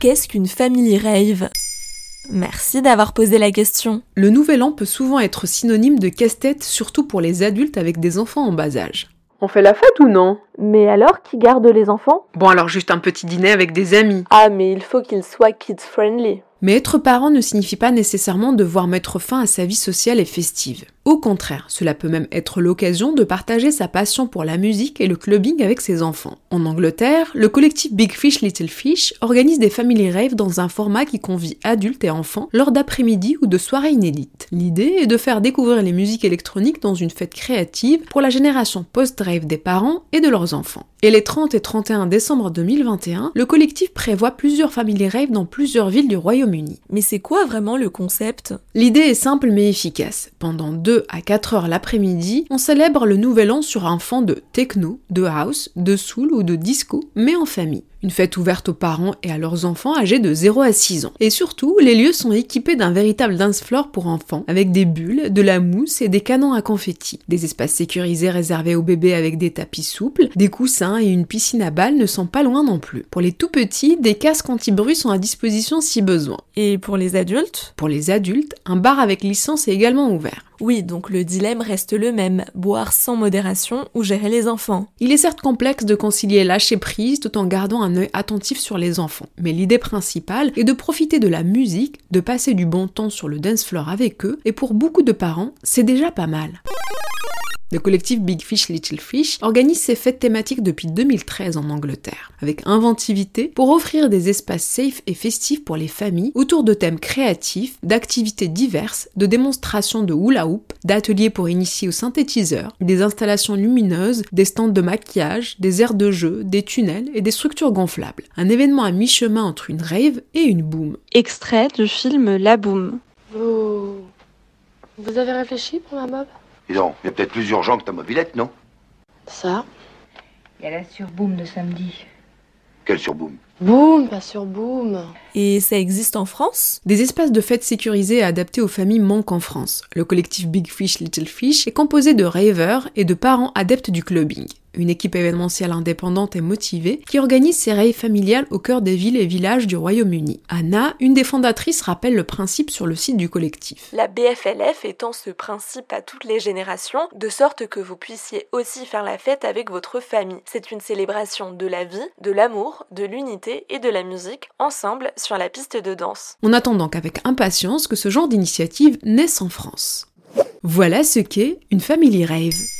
Qu'est-ce qu'une family rave Merci d'avoir posé la question. Le nouvel an peut souvent être synonyme de casse-tête, surtout pour les adultes avec des enfants en bas âge. On fait la fête ou non? Mais alors, qui garde les enfants? Bon alors juste un petit dîner avec des amis. Ah, mais il faut qu'ils soient kids-friendly. Mais être parent ne signifie pas nécessairement devoir mettre fin à sa vie sociale et festive. Au contraire, cela peut même être l'occasion de partager sa passion pour la musique et le clubbing avec ses enfants. En Angleterre, le collectif Big Fish Little Fish organise des family raves dans un format qui convie adultes et enfants lors d'après-midi ou de soirées inédites. L'idée est de faire découvrir les musiques électroniques dans une fête créative pour la génération post-rave des parents et de leurs enfants. Et les 30 et 31 décembre 2021, le collectif prévoit plusieurs family raves dans plusieurs villes du Royaume-Uni. Mais c'est quoi vraiment le concept? L'idée est simple mais efficace. Pendant 2 à 4 heures l'après-midi, on célèbre le nouvel an sur un fond de techno, de house, de soul ou de disco, mais en famille. Une fête ouverte aux parents et à leurs enfants âgés de 0 à 6 ans. Et surtout, les lieux sont équipés d'un véritable dance floor pour enfants, avec des bulles, de la mousse et des canons à confetti. Des espaces sécurisés réservés aux bébés avec des tapis souples, des coussins et une piscine à balles ne sont pas loin non plus. Pour les tout petits, des casques anti-bruit sont à disposition si besoin. Et pour les adultes? Pour les adultes, un bar avec licence est également ouvert. Oui, donc le dilemme reste le même, boire sans modération ou gérer les enfants. Il est certes complexe de concilier lâcher prise tout en gardant un œil attentif sur les enfants, mais l'idée principale est de profiter de la musique, de passer du bon temps sur le dance floor avec eux, et pour beaucoup de parents, c'est déjà pas mal. Le collectif Big Fish Little Fish organise ses fêtes thématiques depuis 2013 en Angleterre, avec inventivité pour offrir des espaces safe et festifs pour les familles autour de thèmes créatifs, d'activités diverses, de démonstrations de hula hoop, d'ateliers pour initier au synthétiseur, des installations lumineuses, des stands de maquillage, des aires de jeu, des tunnels et des structures gonflables. Un événement à mi-chemin entre une rave et une boom. Extrait du film La Boom. Vous... Vous avez réfléchi pour ma mob? Dis donc, il y a peut-être plus urgent que ta mobilette, non? Ça? Il y a la surboom de samedi. Quel surboom? Boum, pas sur boum. Et ça existe en France? Des espaces de fêtes sécurisés et adaptés aux familles manquent en France. Le collectif Big Fish Little Fish est composé de ravers et de parents adeptes du clubbing. Une équipe événementielle indépendante et motivée qui organise ses raves familiales au cœur des villes et villages du Royaume-Uni. Anna, une des fondatrices, rappelle le principe sur le site du collectif. La BFLF étend ce principe à toutes les générations, de sorte que vous puissiez aussi faire la fête avec votre famille. C'est une célébration de la vie, de l'amour, de l'unité et de la musique, ensemble sur la piste de danse. On attend donc avec impatience que ce genre d'initiative naisse en France. Voilà ce qu'est une family rave.